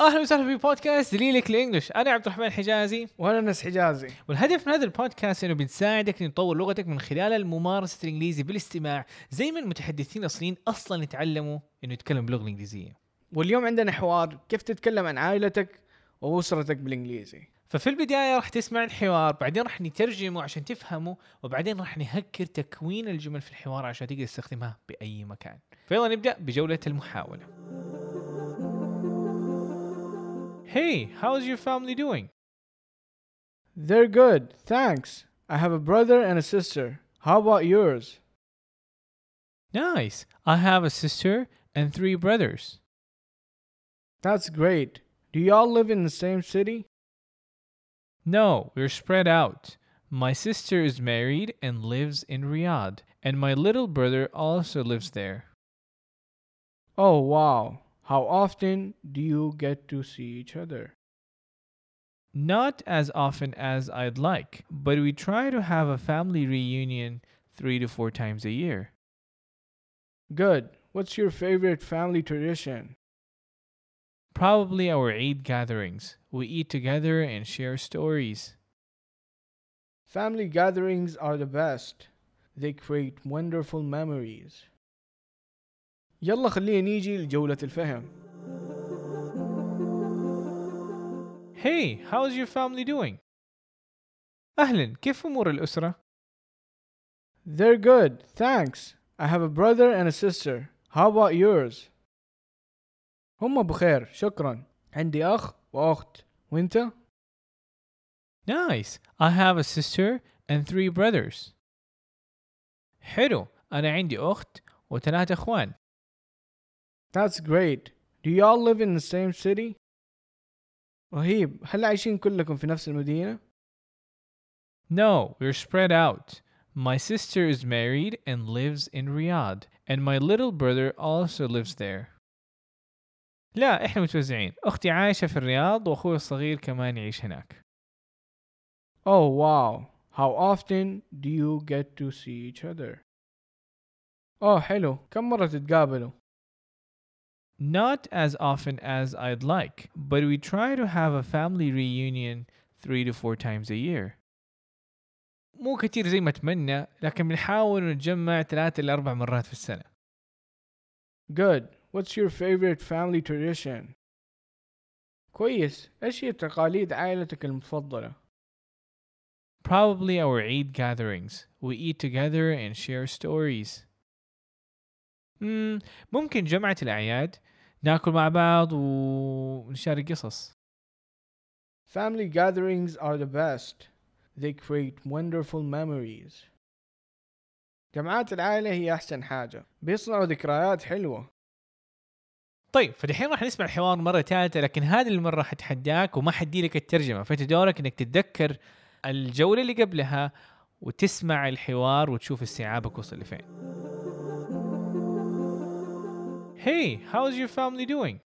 أهلا وسهلا في بودكاست دليلك الانجلش أنا عبد الرحمن حجازي. وأنا نس حجازي. والهدف من هذا البودكاست إنه بنساعدك انك تطور لغتك من خلال ممارسه الانجليزي بالاستماع زي ما المتحدثين الاصليين أصلا يتعلموا إنه يتكلموا باللغة الإنجليزية. واليوم عندنا حوار كيف تتكلم عن عائلتك وأسرتك بالإنجليزي. ففي البداية راح تسمع الحوار بعدين راح نترجمه عشان تفهمه وبعدين راح نهكر تكوين الجمل في الحوار عشان تقدر تستخدمها بأي مكان. فيلا نبدأ بجولة المحاولة. Hey, how's your family doing? They're good, thanks. I have a brother and a sister. How about yours? Nice. I have a sister and three brothers. That's great. Do y'all live in the same city? No, we're spread out. My sister is married and lives in Riyadh, and my little brother also lives there. Oh, wow. How often do you get to see each other? Not as often as I'd like, but we try to have a family reunion three to four times a year. Good. What's your favorite family tradition? Probably our Eid gatherings. We eat together and share stories. Family gatherings are the best. They create wonderful memories. يلا خلينا نيجي لجولة الفهم Hey, how's your family doing? أهلا كيف أمور الأسرة؟ They're good, thanks. I have a brother and a sister. How about yours? هم بخير شكرا عندي أخ وأخت وأنت؟ Nice. I have a sister and three brothers. حلو أنا عندي أخت وثلاثة أخوان. That's great. Do y'all live in the same city? رهيب. هل عايشين كلكم في نفس المدينة؟ No, we're spread out. My sister is married and lives in Riyadh, and my little brother also lives there. لا احنا متوزعين اختي عايشة في الرياض واخوي الصغير كمان يعيش هناك Oh wow How often do you get to see each other? Oh حلو كم مرة تتقابلوا؟ Not as often as I'd like, but we try to have a family reunion three to four times a year. مو كتير زي ما اتمنى لكن بنحاول نتجمع ثلاثة إلى أربع مرات في السنة. Good. What's your favorite family tradition? كويس. إيش هي تقاليد عائلتك المفضلة؟ Probably our Eid gatherings. We eat together and share stories. مم ممكن جمعة الأعياد ناكل مع بعض ونشارك قصص. Family gatherings are the best. They create wonderful memories. جمعات العائلة هي أحسن حاجة. بيصنعوا ذكريات حلوة. طيب فدحين راح نسمع الحوار مرة ثالثة لكن هذه المرة حتحداك وما حدي لك الترجمة فأنت دورك إنك تتذكر الجولة اللي قبلها وتسمع الحوار وتشوف استيعابك وصل لفين. Hey, how's your family doing?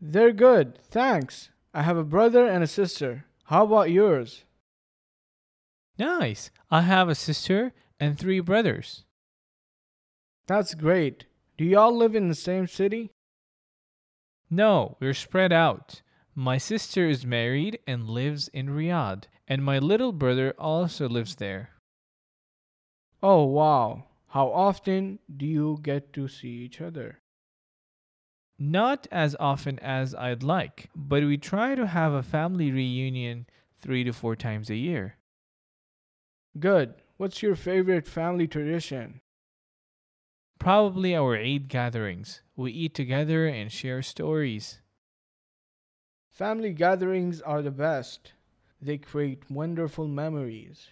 They're good, thanks. I have a brother and a sister. How about yours? Nice. I have a sister and three brothers. That's great. Do y'all live in the same city? No, we're spread out. My sister is married and lives in Riyadh, and my little brother also lives there. Oh, wow. How often do you get to see each other? Not as often as I'd like, but we try to have a family reunion three to four times a year. Good. What's your favorite family tradition? Probably our Eid gatherings. We eat together and share stories. Family gatherings are the best. They create wonderful memories.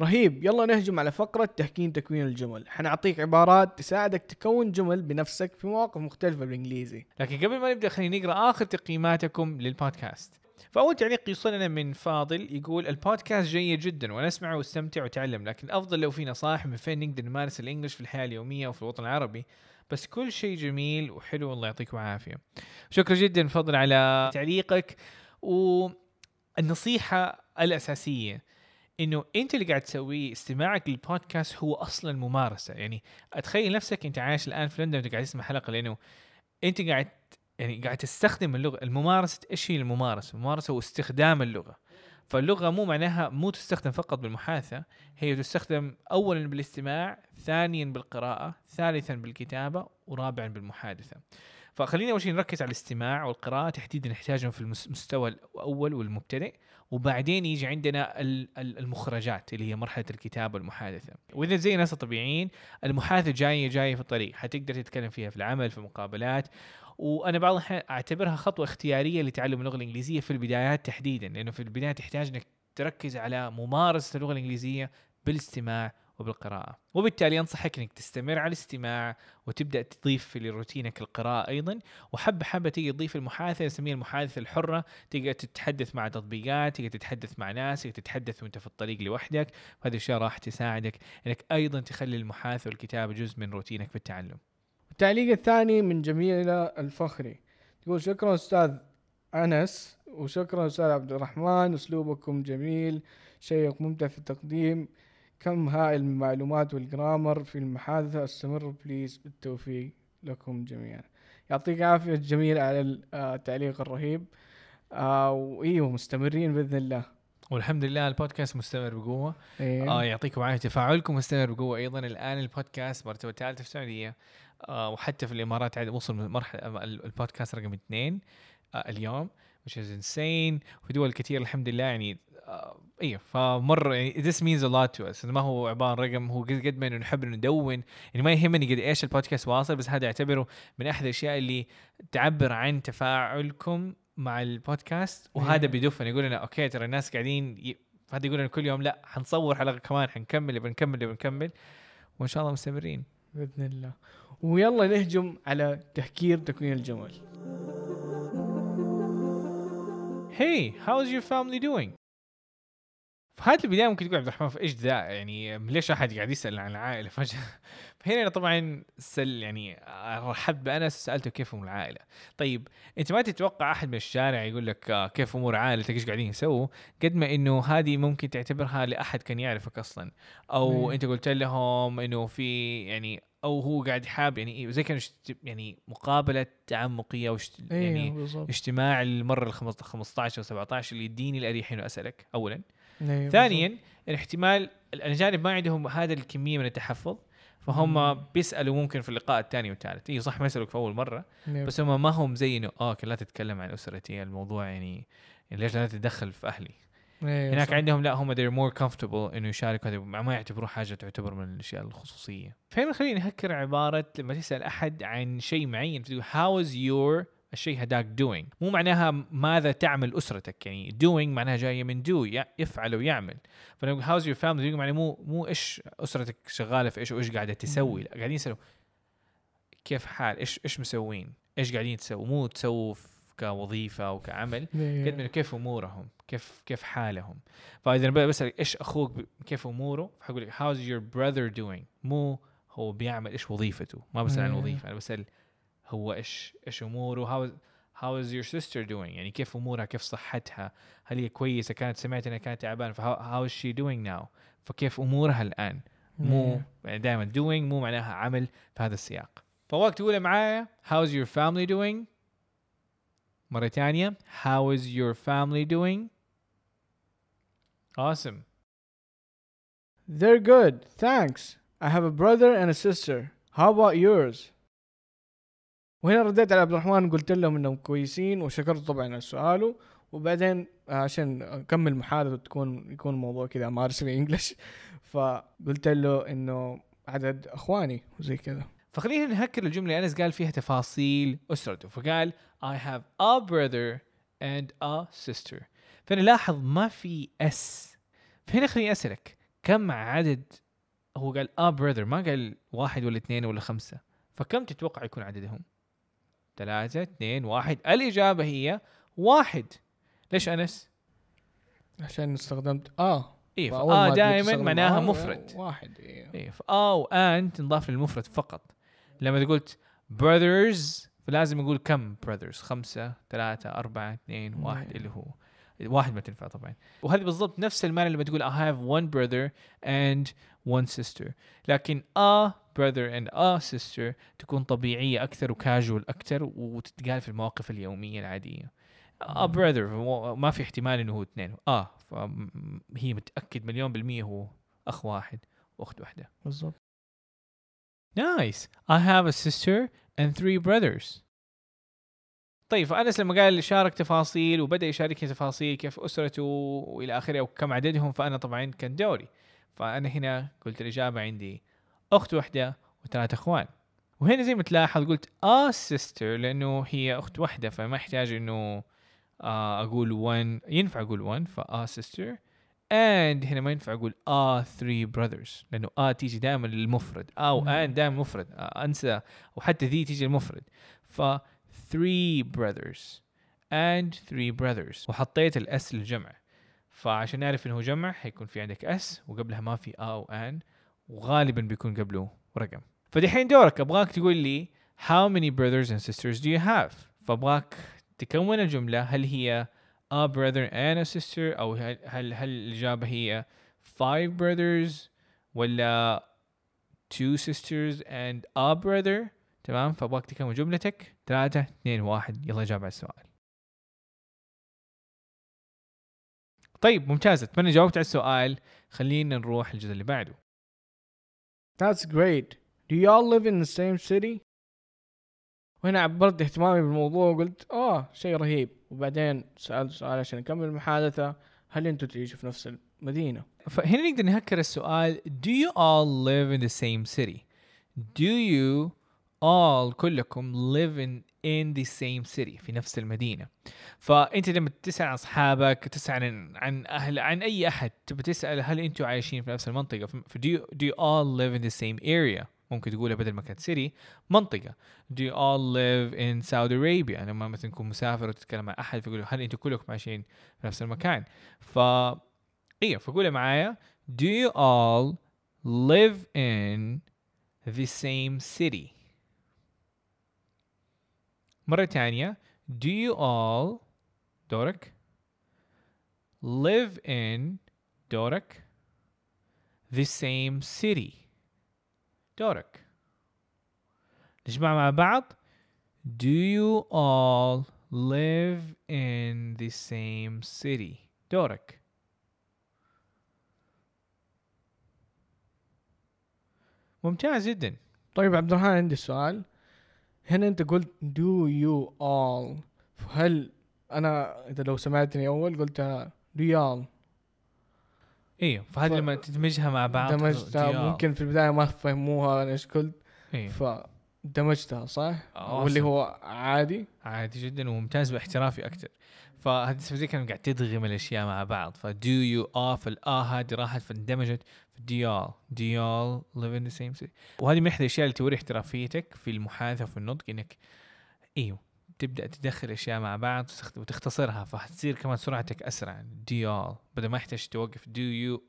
رهيب. يلا نهجم على فقرة تحكين تكوين الجمل. حنعطيك عبارات تساعدك تكون جمل بنفسك في مواقف مختلفة بالإنجليزي. لكن قبل ما نبدأ خلينا نقرأ آخر تقييماتكم للبودكاست. فأول تعليق يوصلنا من فاضل يقول البودكاست جيد جدا وأنا أسمع واستمتع وأتعلم لكن أفضل لو في نصائح من فين نقدر نمارس الإنجليش في الحياة اليومية وفي الوطن العربي. بس كل شيء جميل وحلو الله يعطيكم العافية. شكرا جدا فضل على تعليقك. والنصيحة الأساسية إنه أنت اللي قاعد تسويه استماعك للبودكاست هو أصلا ممارسة. يعني أتخيل نفسك أنت عايش الآن في لندن وانت قاعد تسمع حلقة لأنه أنت قاعد يعني قاعد تستخدم اللغة. الممارسة إيش هي الممارسة؟ الممارسه واستخدام اللغة. فاللغة مو معناها مو تستخدم فقط بالمحادثة هي تستخدم اولا بالاستماع ثانيا بالقراءة ثالثا بالكتابة ورابعا بالمحادثة. فخلينا أول شيء نركز على الاستماع والقراءة. تحديدا نحتاجهم في المستوى الأول والمبتدئ وبعدين يجي عندنا المخرجات اللي هي مرحلة الكتابة والمحادثه وإذا زي الناس الطبيعيين المحادثة جاية جاية في الطريق. حتقدر تتكلم فيها في العمل في مقابلات وأنا بعض الأحيان أعتبرها خطوة اختيارية لتعلم اللغة الإنجليزية في البدايات تحديدا لأنه في البداية تحتاج إنك تركز على ممارسة اللغة الإنجليزية بالاستماع وبالقراءة. وبالتالي أنصحك أنك تستمر على الاستماع وتبدأ تضيف لروتينك القراءة أيضا. وحبة حبة تيجي تضيف المحادثة نسميها المحادثة الحرة. تقدر تتحدث مع تطبيقات تقدر تتحدث مع ناس تقدر تتحدث وأنت في الطريق لوحدك. وهذه الأشياء راح تساعدك أنك أيضا تخلي المحادثة والكتابة جزء من روتينك في التعلم. التعليق الثاني من جميلة الفخري. تقول شكرا أستاذ أنس وشكرا أستاذ عبد الرحمن أسلوبكم جميل شيق ممتع في التقديم. كم هائل من المعلومات وال grammar في المحادثة؟ استمر please بالتوفيق لكم جميعا. يعطيك العافية جميل على التعليق الرهيب. آه وإيوه مستمرين بإذن الله. والحمد لله البودكاست مستمر بقوة. إيه. آه يعطيكم العافية. تفاعلكم مستمر بقوة أيضا. الآن البودكاست مرتبة ثالثه في السعودية. آه وحتى في الإمارات عاد وصل مرحله البودكاست رقم اثنين آه اليوم which is insane. وفي دول كثير الحمد لله يعني آه أيوه فمره يعني this means a lot to us. ما هو عبارة عن رقم هو قد ما إنه نحب ندون يعني ما يهمني قد إيش البودكاست واصل بس هذا اعتبره من أحد الأشياء اللي تعبر عن تفاعلكم مع البودكاست. وهذا بيدفن يقول لنا أوكي ترى الناس قاعدين ي... هذا يقول لنا كل يوم لا حنصور حلقة كمان حنكمل بنكمل بنكمل. وإن شاء الله مستمرين. بإذن الله. ويلا نهجم على تهكير تكوين الجمل Hey, how's your family doing? في هذه البداية ممكن تقول عبد الرحمن إيش ذا؟ يعني ليش أحد قاعد يسأل عن العائلة؟ فجأة. فهنا طبعا سل يعني رحبت بانس سألته كيف ام العائلة. طيب أنت ما تتوقع أحد من الشارع يقول لك آه، كيف أمور عائلتك؟ إيش قاعدين يسووا؟ قد ما إنه هذه ممكن تعتبرها لأحد كان يعرفك أصلا. أو مم. أنت قلت لهم إنه في يعني أو هو قاعد حاب يعني إيه زي كان يعني مقابلة تعمقية وشت يعني بالضبط. اجتماع المرة ال 15 أو 17 اللي يديني الأريحين وأسألك اولا. أيوة ثانيا الاحتمال الأجانب ما عندهم هذا الكمية من التحفظ فهم مم. بيسألوا ممكن في اللقاء الثاني والثالث اي صح ما يسألوك في أول مرة نعم. بس هم ما هم زي إنه آه لا تتكلم عن أسرتي الموضوع يعني, يعني ليش لا تتدخل في أهلي أيوة هناك صح. عندهم لا هم they're more comfortable إنه يشاركوا هذا ما يعتبروه حاجة تعتبر من الأشياء الخصوصية فهنا خليني نهكر عبارة لما تسأل أحد عن شيء معين تقول how is your الشيء هداك doing. مو معناها ماذا تعمل أسرتك يعني doing معناها جاية من do يفعل ويعمل. فنقول how's your family معناها مو مو إيش أسرتك شغالة في إيش وإيش قاعدة تسوي لا قاعدين يسألوا كيف حال؟ إيش إيش مسوين؟ إيش قاعدين تسووا؟ مو تسووا كوظيفة أو كعمل قد كيف أمورهم؟ كيف كيف حالهم؟ فإذا أنا بسال إيش أخوك كيف أموره؟ فحقول لك how's your brother doing مو هو بيعمل إيش وظيفته ما بسأل عن وظيفة أنا بسأل هو إيش إيش أموره how how is your sister doing يعني كيف أمورها كيف صحتها؟ هل هي كويسة؟ كانت سمعت إنها كانت تعبانة ف how is she doing now فكيف أمورها الآن؟ مو يعني دائما doing مو معناها عمل في هذا السياق. فوقت تقولها معايا how is your family doing مرة ثانية how is your family doing awesome. They're good. Thanks. I have a brother and a sister. How about yours? وهنا رديت على عبد الرحمن قلت لهم إنهم كويسين وشكرت طبعا على سؤاله. وبعدين عشان أكمل محادثة تكون يكون الموضوع كذا امارس الانجلش فقلت له إنه عدد إخواني وزي كذا. فخلينا نهكر الجملة. أنس قال فيها تفاصيل اسرته فقال I have a brother and a sister. فنلاحظ ما في اس فهنا خليني أسألك كم عدد هو قال a brother ما قال واحد ولا اثنين ولا خمسة. فكم تتوقع يكون عددهم؟ ثلاثة اثنين واحد. الإجابة هي واحد. ليش أنس؟ عشان استخدمت آه. إيه فآه دائما معناها مفرد. واحد إيه, إيه فآه وآن تنضاف للمفرد فقط. لما قلت brothers فلازم نقول كم brothers خمسة ثلاثة أربعة اثنين واحد اللي هو واحد ما تنفع طبعا. وهذه بالضبط نفس المعنى لما تقول I have one brother and one sister. لكن a brother and a sister تكون طبيعية أكثر وكاجوال أكثر وتتقال في المواقف اليومية العادية. a brother ما في احتمال إنه هو اثنين. آه فهي متأكد مليون بالمية هو أخ واحد وأخت واحدة. بالضبط. Nice. I have a sister and three brothers. طيب فانس لما قال شارك تفاصيل وبدأ يشاركني تفاصيل كيف أسرته وإلى آخره وكم عددهم فأنا طبعا كان دوري. فأنا هنا قلت الإجابة عندي أخت واحدة وثلاث إخوان. وهنا زي ما تلاحظ قلت a sister لأنه هي أخت واحدة فما يحتاج إنه آه أقول one. ينفع أقول one ف a sister and هنا ما ينفع أقول a three brothers لأنه a تيجي دائما للمفرد. مم. an دائما مفرد. آه أنسى. وحتى ذي تيجي المفرد ف three brothers and three brothers. وحطيت ال s للجمع. فعشان نعرف إنه جمع حيكون في عندك اس وقبلها ما في ا أو ان وغالبا بيكون قبله رقم. فدحين دورك أبغاك تقول لي how many brothers and sisters do you have فأبغاك تكون الجملة هل هي a brother and a sister أو هل هل, هل الإجابة هي five brothers ولا two sisters and a brother تمام؟ فأبغاك تكون جملتك. ثلاثة اثنين واحد. يلا جاوب على السؤال. طيب ممتاز أتمنى جاوبت على السؤال خلينا نروح للجزء اللي بعده That's great. Do y'all live in the same city? وهنا عبرت اهتمامي بالموضوع وقلت آه شيء رهيب وبعدين سألت سؤال عشان نكمل المحادثة هل أنتوا تعيشوا في نفس المدينة؟ فهنا نقدر نهكر السؤال Do you all live in the same city? Do you all كلكم live in in the same city في نفس المدينة. فأنت لما تسأل عن أصحابك تسأل عن عن أهل عن أي أحد تبي تسأل هل أنتوا عايشين في نفس المنطقة؟ ف do you, do you all live in the same area ممكن تقولها بدل ما كانت سيتي منطقة. Do you all live in Saudi Arabia لما مثلا تكون مسافر وتتكلم مع أحد فيقول هل أنتوا كلكم عايشين في نفس المكان؟ ف أيوه فقولها معايا Do you all live in the same city مرة تانية Do you all دورك live in دورك the same city. دورك نجمع مع بعض Do you all live in the same city? دورك ممتاز جدا طيب عبد الرحمن عندي سؤال. هنا انت قلت do you all هل أنا إذا لو سمعتني أول قلتها do y'all أيوه فهذه لما تدمجها مع بعض دمجتها. ممكن في البداية ما فهموها أنا إيش قلت أيوه فدمجتها صح؟ آه، واللي. هو عادي عادي جدا وممتاز باحترافي أكثر فهذه زي كانوا قاعد تدغم الأشياء مع بعض. ف do you all ال آه هذه راحت فاندمجت. في d'y'all d'y'all live in the same city. وهذه من إحدى الأشياء اللي توري احترافيتك في المحادثة وفي النطق إنك إيوه تبدأ تدخل أشياء مع بعض وتخت- وتختصرها. فحتصير كمان سرعتك أسرع. d'y'all بدل ما يحتاج توقف. do you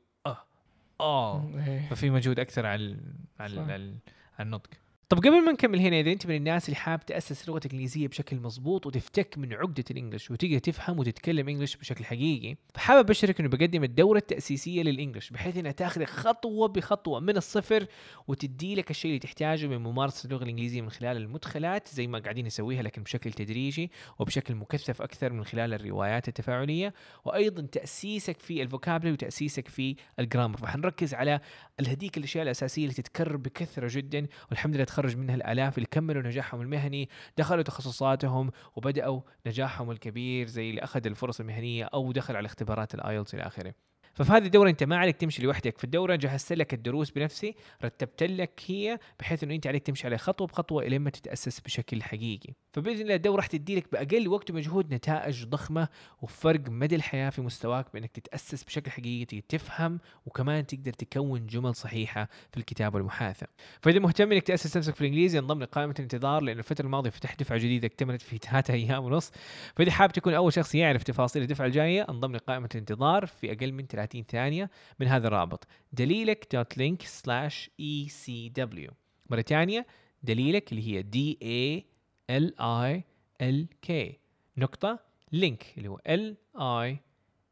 all. ففي مجهود أكثر على ال- على صح. ال- على على النطق. طب قبل ما نكمل هنا إذا أنت من الناس اللي حاب تأسس لغتك الإنجليزية بشكل مضبوط وتفتك من عقدة ال English وتقدر تفهم وتتكلم English بشكل حقيقي فحابب ابشرك إنه بقدم الدورة التأسيسية لل English بحيث إنها تاخذك خطوة بخطوة من الصفر وتدي لك الشيء اللي تحتاجه من ممارسة اللغة الإنجليزية من خلال المدخلات زي ما قاعدين نسويها لكن بشكل تدريجي وبشكل مكثف أكثر من خلال الروايات التفاعلية. وأيضا تأسيسك في ال vocabulary وتأسيسك في ال grammar. فحنركز على الهديك الأشياء الأساسية اللي تتكرر بكثرة جدا والحمد لله تخرج منها الآلاف اللي كملوا نجاحهم المهني دخلوا تخصصاتهم وبدأوا نجاحهم الكبير زي اللي أخذ الفرص المهنية أو دخل على اختبارات ال IELTS إلى آخره. ففي هذه الدورة أنت ما عليك تمشي لوحدك. في الدورة جهزت لك الدروس بنفسي رتبت لك هي بحيث إنه أنت عليك تمشي عليها خطوة بخطوة الين ما تتأسس بشكل حقيقي. فبإذن الله الدورة راح تدي لك بأقل وقت ومجهود نتائج ضخمة وفرق مدى الحياة في مستواك بإنك تتأسس بشكل حقيقي تفهم وكمان تقدر تكون جمل صحيحة في الكتابة والمحادثة فإذا مهتم إنك تأسس نفسك في الإنجليزي انضم لقائمة الانتظار لأن الفترة الماضية فتحت دفعة جديدة اكتملت في ثلاثة أيام ونص. فإذا حاب تكون أول شخص يعرف تفاصيل الدفعة الجاية انضم لقائمة الانتظار في أقل من 30 ثانية من هذا الرابط. دليلك dot link slash ECW مرة ثانية دليلك اللي هي D A L I L K نقطة link اللي هو L I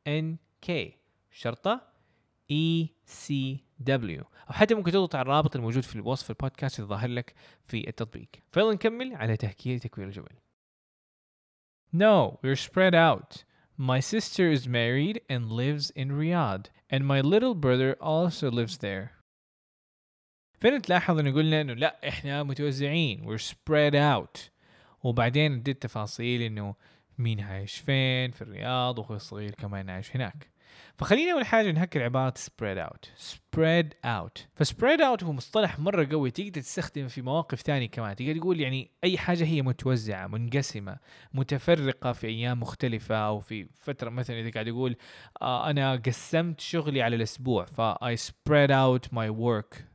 N K شرطة ECW أو حتى ممكن تضغط على الرابط الموجود في وصف البودكاست الظاهر لك في التطبيق. فيلا نكمل على تهكير تكوير الجبل No, we're spread out. My sister is married and lives in Riyadh, and my little brother also lives there. فين تلاحظ إنه قلنا إنه لا إحنا متوزعين. We're spread out. وبعدين اديت تفاصيل إنه مين عايش فين في الرياض وأخوي الصغير كمان عايش هناك. فخلينا أول حاجة نهكر عبارة spread out. spread out. ف spread out هو مصطلح مرة قوي تقدر تستخدمه في مواقف ثانية كمان. تقدر تقول يعني أي حاجة هي متوزعة منقسمة متفرقة في أيام مختلفة أو في فترة مثلا إذا قاعد يقول آه أنا قسمت شغلي على الأسبوع ف I spread out my work.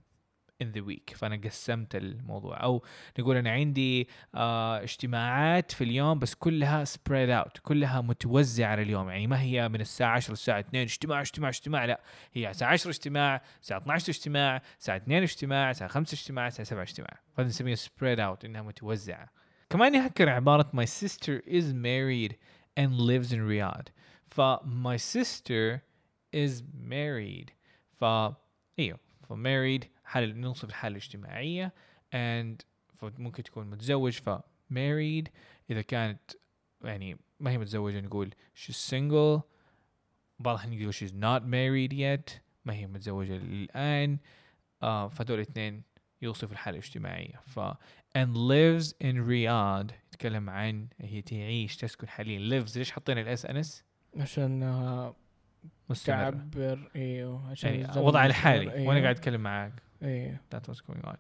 In the week. فأنا قسمت الموضوع. أو نقول أنا عندي آه اجتماعات في اليوم بس كلها spread out كلها متوزعة على اليوم. يعني ما هي من الساعة 10 للساعة 2 اجتماع اجتماع اجتماع. لا هي الساعة 10 اجتماع الساعة 12 اجتماع الساعة 2 اجتماع الساعة 5 اجتماع الساعة 7 اجتماع. فهذا نسميها spread out إنها متوزعة. كمان يهكر عبارة my sister is married and lives in Riyadh. ف my sister is married. ف إيوه ف married حالة نوصف الحالة الاجتماعية and ممكن تكون متزوج ف married. إذا كانت يعني ما هي متزوجة نقول she's single. بعض الأحيان يقول she's not married yet. ما هي متزوجة الآن آه فدول الاثنين يوصف الحالة الاجتماعية. ف and lives in Riyadh. يتكلم عن هي تعيش تسكن حاليا. lives ليش حطينا ال s هنا؟ عشان آه، مستمرة. تعبر. إيوه عشان يعني وضع مستمر، الحالي. أيوه. وأنا قاعد أتكلم معاك. أيوه that was going on.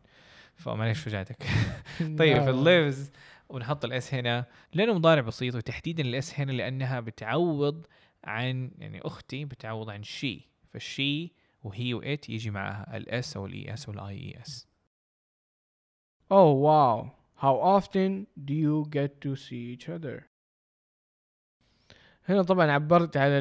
فمعليش فجعتك طيب في ال lives ونحط ال s هنا. لأنه مضارع بسيط وتحديدا ال s هنا لأنها بتعوض عن يعني أختي بتعوض عن شي فالشي و he و it يجي معها. ال s أو ال es وال ies Oh wow. How often do you get to see each other? هنا طبعا عبرت على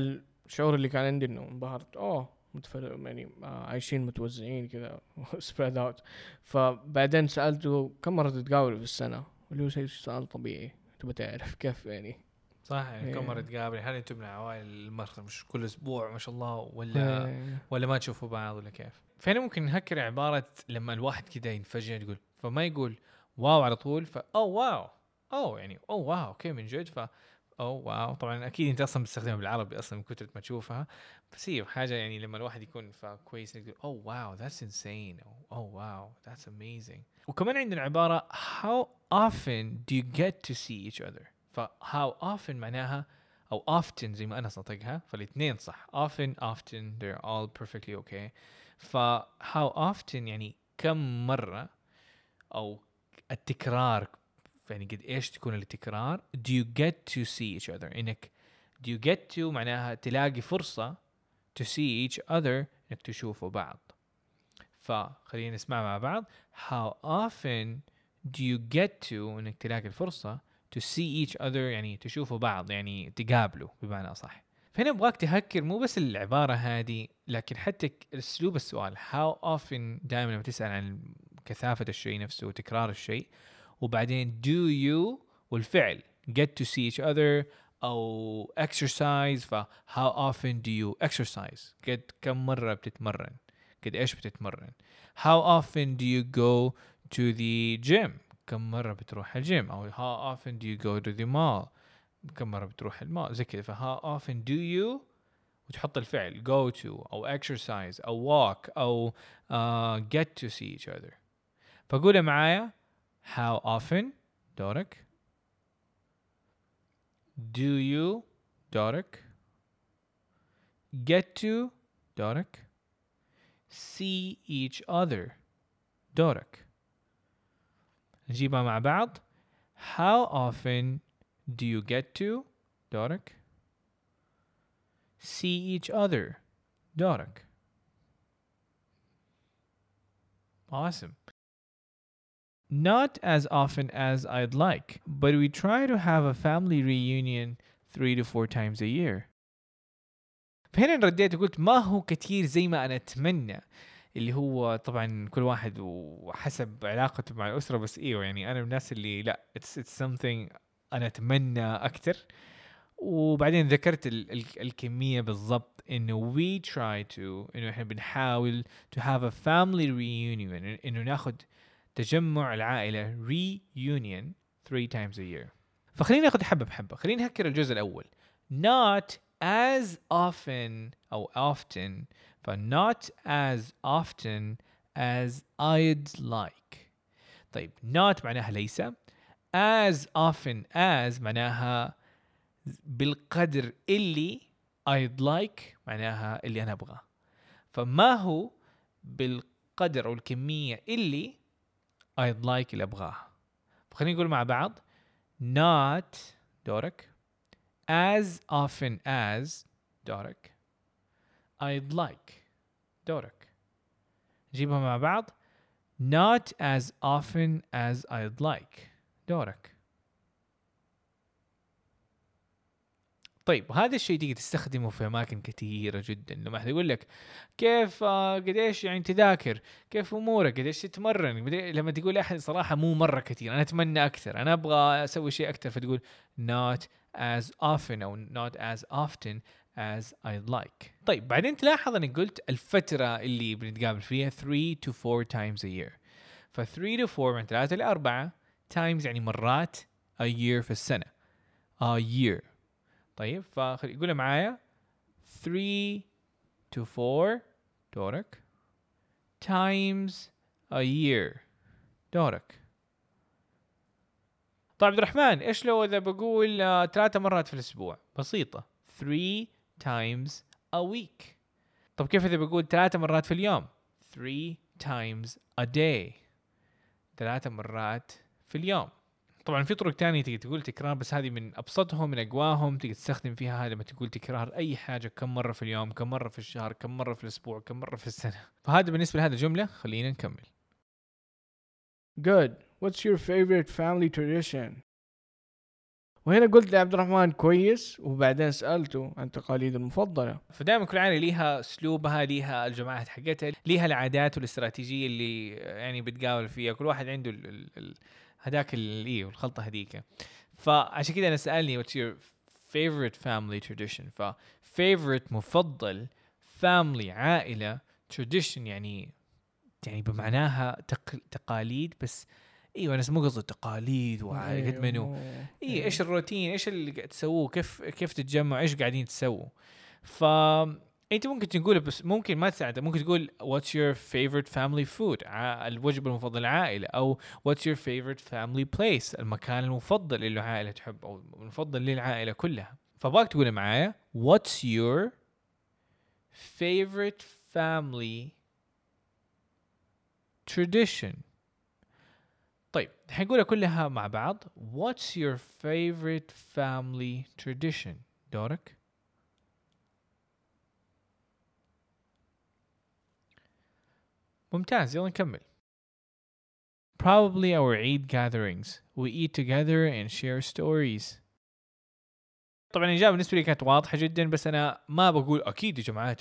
الشعور اللي كان عندي إنه انبهرت. oh متفرق يعني آه، عايشين متوزعين كذا spread out فبعدين سألته كم مرة تتقابلوا في السنة؟ اللي هو شيء سؤال طبيعي تبغى تعرف كيف يعني. صح يعني كم إيه. مره تقابل هل أنتم من عوائل المرة مش كل أسبوع ما شاء الله ولا إيه. ولا ما تشوفوا بعض ولا كيف؟ فهنا ممكن نذكر عبارة لما الواحد كده ينبهر يقول فما يقول wow على طول ف oh wow أو يعني oh wow okay من جد ف oh wow. طبعا أكيد أنت أصلا بتستخدمها بالعربي أصلا من كثر ما تشوفها. بس هي حاجة يعني لما الواحد يكون فكويس تقول oh wow that's insane oh wow that's amazing وكمان عندنا عباره how often do you get to see each other? ف how often معناها أو often زي ما أنا نطقها فالاثنين صح. Often often they're all perfectly okay. ف how often يعني كم مرة أو التكرار يعني قد إيش تكون التكرار؟ Do you get to see each other? إنك do you get to معناها تلاقي فرصة to see each other انك تشوفوا بعض. فخلينا نسمع مع بعض. How often do you get to إنك تلاقي الفرصة to see each other يعني تشوفوا بعض يعني تقابلوا بمعنى أصح. فهنا أبغاك تهكر مو بس العبارة هذه لكن حتى أسلوب السؤال. How often دائما لما تسأل عن كثافة الشيء نفسه وتكرار الشيء وبعدين do you والفعل get to see each other او exercise ف how often do you exercise قد كم مرة بتتمرن قد ايش بتتمرن how often do you go to the gym كم مرة بتروح الجيم او how often do you go to the mall كم مرة بتروح المال زي كذا ف how often do you وتحط الفعل go to او exercise او walk او uh, get to see each other فقولها معايا how often دورك do you دورك get to دورك see each other دورك نجيبها مع بعض how often do you get to دورك see each other دورك awesome Not as often as I'd like, but we try to have a family reunion three to four times a year. فهنا رديت وقلت ما هو كثير زي ما أنا أتمنى اللي هو طبعا كل واحد وحسب علاقته مع الأسرة بس إيوه يعني أنا من الناس اللي لا it's, it's something أنا أتمنى أكثر وبعدين ذكرت ال ال الكمية بالضبط إنه we try to إنه إحنا بنحاول to have a family reunion إنه ناخذ تجمع العائلة reunion three times a year. فخلينا ناخذ حبة بحبة. خلينا نهكر الجزء الأول. Not as often أو often ف not as often as I'd like. طيب not معناها ليس. As often as معناها بالقدر اللي I'd like معناها اللي أنا أبغاه. فما هو بالقدر أو الكمية اللي I'd like اللي أبغاها فخلينا نقول مع بعض. Not دورك. As often as دورك. I'd like دورك. نجيبها مع بعض. Not as often as I'd like دورك. طيب هذا الشيء تيجي تستخدمه في أماكن كثيرة جدا. لما احد يقول لك كيف آه قديش يعني تذاكر؟ كيف أمورك؟ قديش تتمرن؟ لما تقول أحد صراحة مو مرة كثير. أنا أتمنى أكثر. أنا أبغى أسوي شيء أكثر فتقول not as often أو not as often as I'd like. طيب بعدين تلاحظ أني قلت الفترة اللي بنتقابل فيها 3 to 4 times a year. ف 3 to 4 من 3 ل 4 times يعني مرات a year في السنة. A year. طيب فخلي قولها معايا. 3 to 4 دورك. times a year دورك. طيب عبد الرحمن إيش لو إذا بقول uh, ثلاثة مرات في الأسبوع؟ بسيطة. 3 times a week. طب كيف إذا بقول ثلاثة مرات في اليوم؟ 3 times a day. ثلاثة مرات في اليوم. طبعا في طرق تانية تيجي تقول تكرار بس هذه من أبسطهم من أقواهم تيجي تستخدم فيها هذا لما تقول تكرار أي حاجة كم مرة في اليوم كم مرة في الشهر كم مرة في الأسبوع كم مرة في السنة فهذا بالنسبة لهذه الجملة خلينا نكمل Good. What's your favorite family tradition? وهنا قلت لعبد الرحمن كويس وبعدين سألته عن تقاليده المفضلة فدائما كل عائله ليها أسلوبها ليها الجماعات حقتها ليها العادات والاستراتيجية اللي يعني بتقابل فيها كل واحد عنده ال ال هذاك إيه الخلطه هذيك فعشان كذا أنا سألني what's your favorite family tradition ف favorite مفضل family عائلة tradition يعني يعني بمعناها تق... تقاليد بس إيوه أنا مو قصدي تقاليد وقد منو. اي إيش الروتين؟ إيش اللي قاعد تسووه؟ كيف كيف تتجمعوا؟ إيش قاعدين تسووا؟ ف أنت ممكن تقول بس ممكن ما تساعده ممكن تقول what's your favorite family food الوجبة المفضلة للعائله أو what's your favorite family place المكان المفضل اللي العائلة تحب أو المفضل للعائلة كلها. فباك تقول معايا what's your favorite family tradition طيب حنقولها كلها مع بعض. what's your favorite family tradition دورك. ممتاز يلا نكمل. Probably our Eid gatherings. We eat together and share stories. طبعا الإجابة بالنسبة لي كانت واضحة جدا بس أنا ما بقول أكيد يا جماعة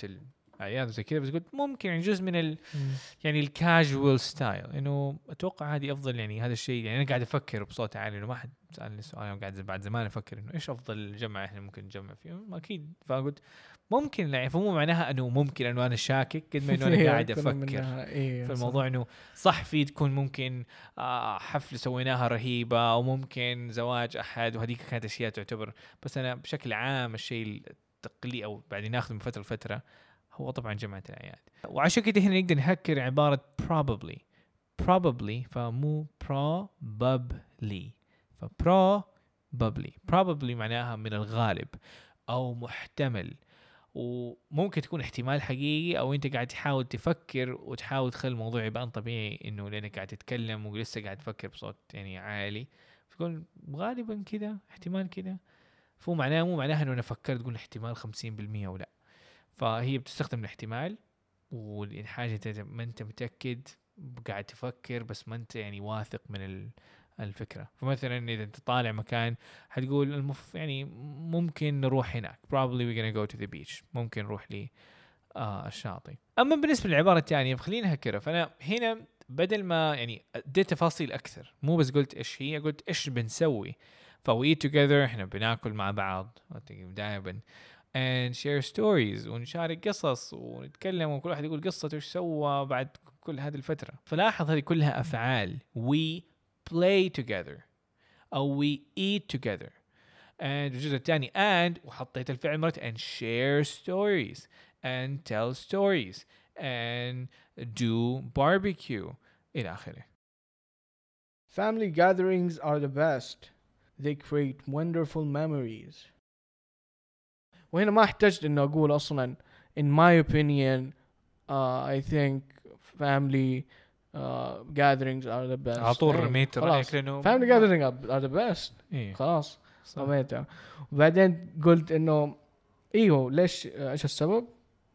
الأعياد وزي كذا بس قلت ممكن يعني جزء من ال يعني الكاجوال ستايل إنه أتوقع هذه أفضل يعني هذا الشيء. يعني أنا قاعد أفكر بصوت عالي إنه ما حد سألني السؤال أنا قاعد بعد زمان أفكر إنه إيش أفضل جمعة إحنا ممكن نجمع فيه؟ أكيد. فقلت ممكن يعني فمو معناها إنه ممكن إنه أنا شاكك قد ما إنه أنا قاعد أفكر إيه في الموضوع إنه صح في تكون ممكن آه حفله سويناها رهيبة أو ممكن زواج أحد وهذيك كانت أشياء تعتبر بس أنا بشكل عام الشيء التقليدي أو بعدين ناخذه من فترة لفترة هو طبعا جمعة الأعياد. وعشان كده هنا نقدر نهكر عبارة probably probably فمو probably ف probably probably معناها من الغالب أو محتمل. وممكن تكون احتمال حقيقي أو أنت قاعد تحاول تفكر وتحاول تخلي الموضوع يبان طبيعي إنه لأنك قاعد تتكلم ولسه قاعد تفكر بصوت يعني عالي. فتقول غالبا كذا احتمال كذا فهو معناه مو معناها إنه أنا فكرت تقول احتمال 50% أو لا. فهي بتستخدم الاحتمال والحاجة ما أنت متأكد قاعد تفكر بس ما أنت يعني واثق من الفكرة. فمثلا إذا أنت طالع مكان حتقول المف يعني ممكن نروح هناك. Probably we're gonna go to the beach. ممكن نروح لي آه الشاطئ. أما بالنسبة للعبارة الثانية خلينا هكذا فأنا هنا بدل ما يعني أديت تفاصيل أكثر مو بس قلت إيش هي قلت إيش بنسوي. ف we eat together إحنا بناكل مع بعض. دائما and share stories ونشارك قصص ونتكلم وكل واحد يقول قصته إيش سوى بعد كل هذه الفترة. فلاحظ هذه كلها أفعال. We play together أو we eat together and الجزء الثاني and وحطيت الفعل مرة and share stories and tell stories and do barbecue إلى آخره Family gatherings are the best. They create wonderful memories. وهنا ما احتجت انه اقول اصلا in my opinion uh, I think family gatherings are the best. على طول إيه، رميت family gatherings are, are the best. إيه. خلاص. رميتها وبعدين قلت إنه إيوه ليش إيش السبب؟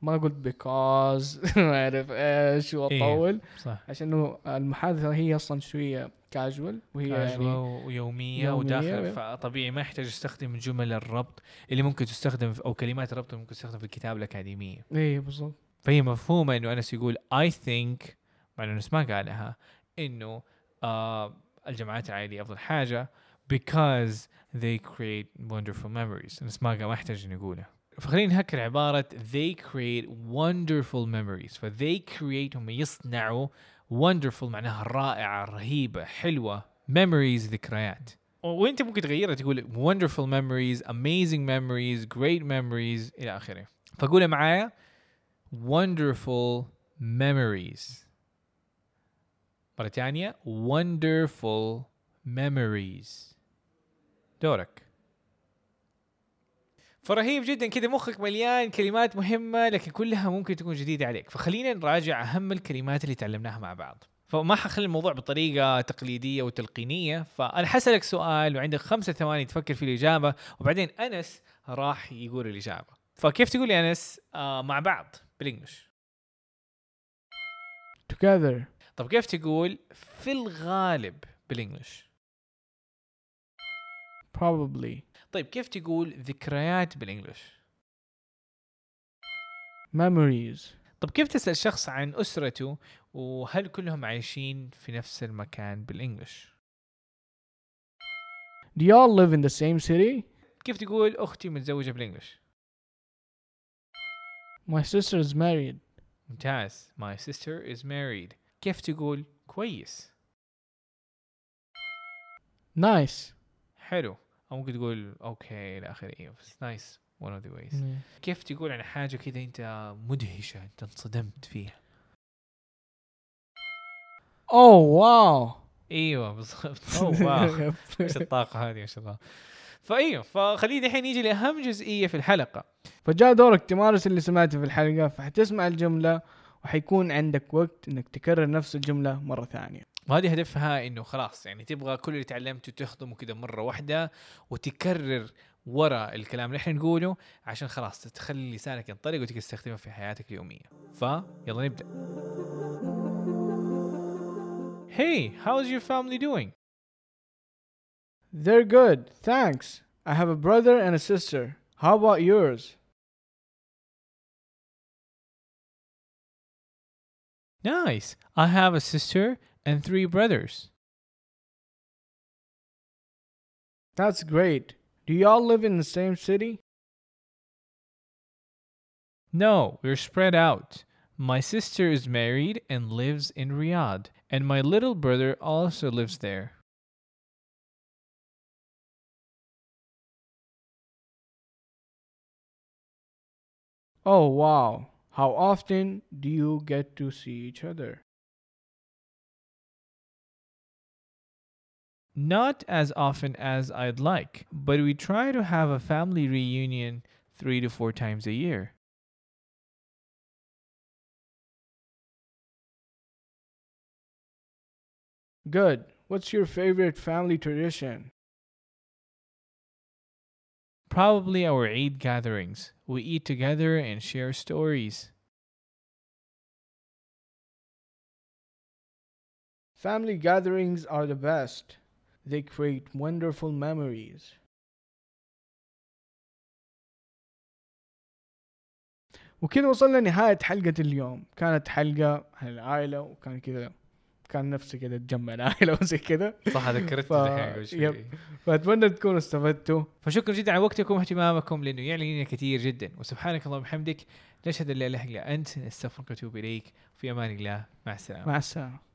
ما قلت because ما أعرف إيش واطول صح. عشان المحادثة هي أصلا شوية كاجوال وهي يعني كاجوال ويومية, يومية. وداخل فطبيعي ما يحتاج يستخدم جمل الربط اللي ممكن تستخدم أو كلمات الربط اللي ممكن تستخدم في الكتاب الأكاديمية. إيه بالضبط. فهي مفهومة إنه أنس يقول I think مع إنه ما قالها إنه آه الجماعات العائلية أفضل حاجة because they create wonderful memories. انس ما ما يحتاج إنه يقولها فخلينا نهكر عبارة they create wonderful memories. ف they create هم يصنعوا wonderful معناها رائعة رهيبة حلوة memories ذكريات. وإنت ممكن تغيرها تقول wonderful memories amazing memories great memories إلى آخره. فقولها معايا wonderful memories. مرة ثانية wonderful memories. دورك. فرهيب جدا كذا مخك مليان كلمات مهمة لكن كلها ممكن تكون جديدة عليك. فخلينا نراجع أهم الكلمات اللي تعلمناها مع بعض. فما حخلي الموضوع بطريقة تقليدية وتلقينية. فأنا حسألك سؤال وعندك خمسة ثواني تفكر في الإجابة وبعدين أنس راح يقول الإجابة. فكيف تقول يا أنس؟ آه مع بعض بالإنجلش. Together. طب كيف تقول في الغالب بالإنجلش؟ Probably. طيب كيف تقول ذكريات بالإنجلش؟ Memories. طب كيف تسأل شخص عن أسرته وهل كلهم عايشين في نفس المكان بالإنجلش؟ Do y'all live in the same city? كيف تقول أختي متزوجة بالإنجلش؟ My sister is married. ممتاز. My sister is married. كيف تقول كويس؟ Nice. حلو. أو ممكن تقول okay إلى آخره. إيه بس nice one of the ways. كيف تقول عن حاجة كذا أنت مدهشة أنت انصدمت فيها؟ Oh wow. إيوه بالضبط. oh wow إيش الطاقة هذه ما شاء الله. فإيوه فخلينا الحين نيجي لأهم جزئية في الحلقة. فجاء دورك تمارس اللي سمعته في الحلقة فحتسمع الجملة وحيكون عندك وقت إنك تكرر نفس الجملة مرة ثانية وهذه هدفها إنه خلاص يعني تبغى كل اللي تعلمته تخدمه كذا مرة واحدة وتكرر ورا الكلام اللي إحنا نقوله عشان خلاص تخلي لسانك ينطلق وتقدر تستخدمه في حياتك اليومية فيلا نبدأ Hey, how's your family doing? They're good, thanks. I have a brother and a sister. How about yours? Nice. I have a sister and three brothers. That's great. Do y'all live in the same city? No, we're spread out. My sister is married and lives in Riyadh, and my little brother also lives there. Oh wow. How often do you get to see each other? Not as often as I'd like, but we try to have a family reunion three to four times a year. Good. What's your favorite family tradition? Probably our Eid gatherings. We eat together and share stories. Family gatherings are the best. They create wonderful memories. وكذا وصلنا نهاية حلقة اليوم كانت حلقة عن العائلة وكان كذا كان نفسي كذا اتجمع العائلة وزي كذا صح ذكرتني ف-. يب. فأتمنى تكونوا استفدتوا. فشكرا جدا على وقتكم واهتمامكم لأنه يعني لنا كثير جدا. وسبحانك اللهم وبحمدك نشهد أن لا إله إلا أنت نستغفرك ونتوب إليك. في أمان الله. مع السلامة. مع السلامة.